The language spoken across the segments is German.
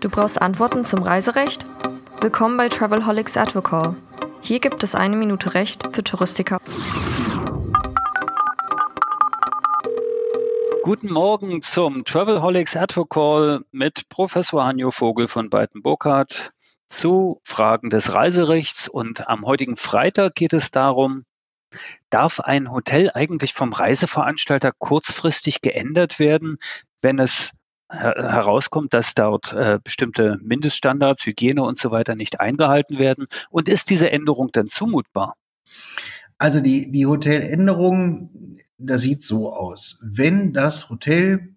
Du brauchst Antworten zum Reiserecht? Willkommen bei Travelholics Advocall. Hier gibt es eine Minute Recht für Touristiker. Guten Morgen zum Travelholics Advocall mit Professor Hanjo Vogel von Beiten-Burkhardt zu Fragen des Reiserechts. Und am heutigen Freitag geht es darum, darf ein Hotel eigentlich vom Reiseveranstalter kurzfristig geändert werden, wenn es herauskommt, dass dort äh, bestimmte Mindeststandards, Hygiene und so weiter nicht eingehalten werden? Und ist diese Änderung dann zumutbar? Also die, die Hoteländerung, da sieht so aus. Wenn das Hotel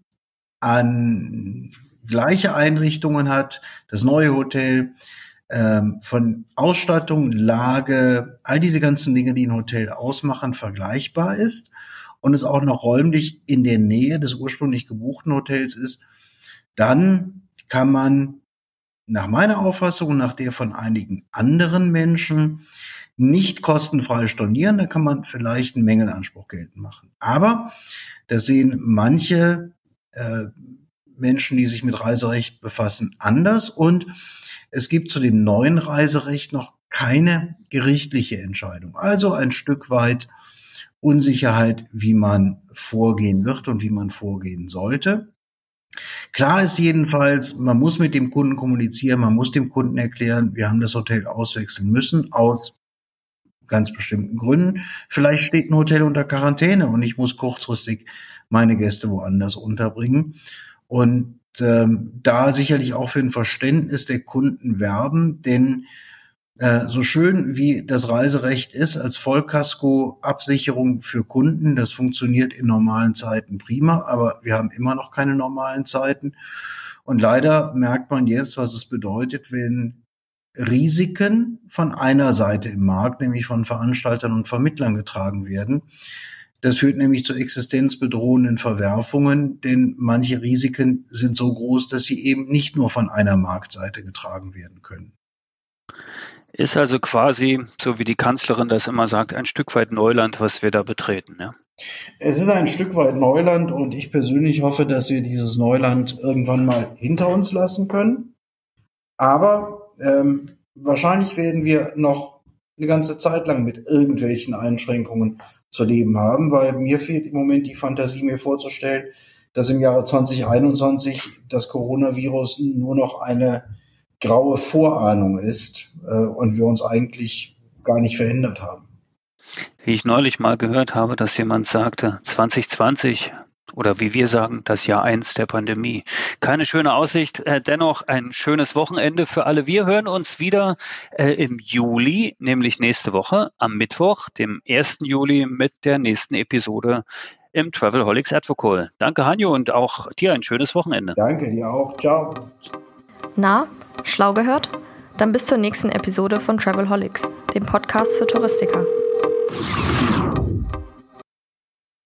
an gleiche Einrichtungen hat, das neue Hotel, ähm, von Ausstattung, Lage, all diese ganzen Dinge, die ein Hotel ausmachen, vergleichbar ist und es auch noch räumlich in der Nähe des ursprünglich gebuchten Hotels ist, dann kann man nach meiner Auffassung und nach der von einigen anderen Menschen nicht kostenfrei stornieren. Da kann man vielleicht einen Mängelanspruch geltend machen. Aber das sehen manche äh, Menschen, die sich mit Reiserecht befassen, anders. Und es gibt zu dem neuen Reiserecht noch keine gerichtliche Entscheidung. Also ein Stück weit Unsicherheit, wie man vorgehen wird und wie man vorgehen sollte. Klar ist jedenfalls, man muss mit dem Kunden kommunizieren, man muss dem Kunden erklären, wir haben das Hotel auswechseln müssen aus ganz bestimmten Gründen. Vielleicht steht ein Hotel unter Quarantäne und ich muss kurzfristig meine Gäste woanders unterbringen. Und ähm, da sicherlich auch für ein Verständnis der Kunden werben, denn äh, so schön wie das Reiserecht ist als Vollkasko-Absicherung für Kunden, das funktioniert in normalen Zeiten prima, aber wir haben immer noch keine normalen Zeiten. Und leider merkt man jetzt, was es bedeutet, wenn Risiken von einer Seite im Markt, nämlich von Veranstaltern und Vermittlern getragen werden. Das führt nämlich zu existenzbedrohenden Verwerfungen, denn manche Risiken sind so groß, dass sie eben nicht nur von einer Marktseite getragen werden können. Ist also quasi, so wie die Kanzlerin das immer sagt, ein Stück weit Neuland, was wir da betreten. Ja? Es ist ein Stück weit Neuland und ich persönlich hoffe, dass wir dieses Neuland irgendwann mal hinter uns lassen können. Aber ähm, wahrscheinlich werden wir noch eine ganze Zeit lang mit irgendwelchen Einschränkungen zu leben haben, weil mir fehlt im Moment die Fantasie, mir vorzustellen, dass im Jahre 2021 das Coronavirus nur noch eine graue Vorahnung ist äh, und wir uns eigentlich gar nicht verändert haben. Wie ich neulich mal gehört habe, dass jemand sagte, 2020 oder wie wir sagen, das Jahr eins der Pandemie. Keine schöne Aussicht, äh, dennoch ein schönes Wochenende für alle. Wir hören uns wieder äh, im Juli, nämlich nächste Woche am Mittwoch, dem 1. Juli mit der nächsten Episode im Travelholics Advocate. Danke, Hanjo, und auch dir ein schönes Wochenende. Danke dir auch. Ciao. Na, schlau gehört? Dann bis zur nächsten Episode von Travelholics, dem Podcast für Touristiker.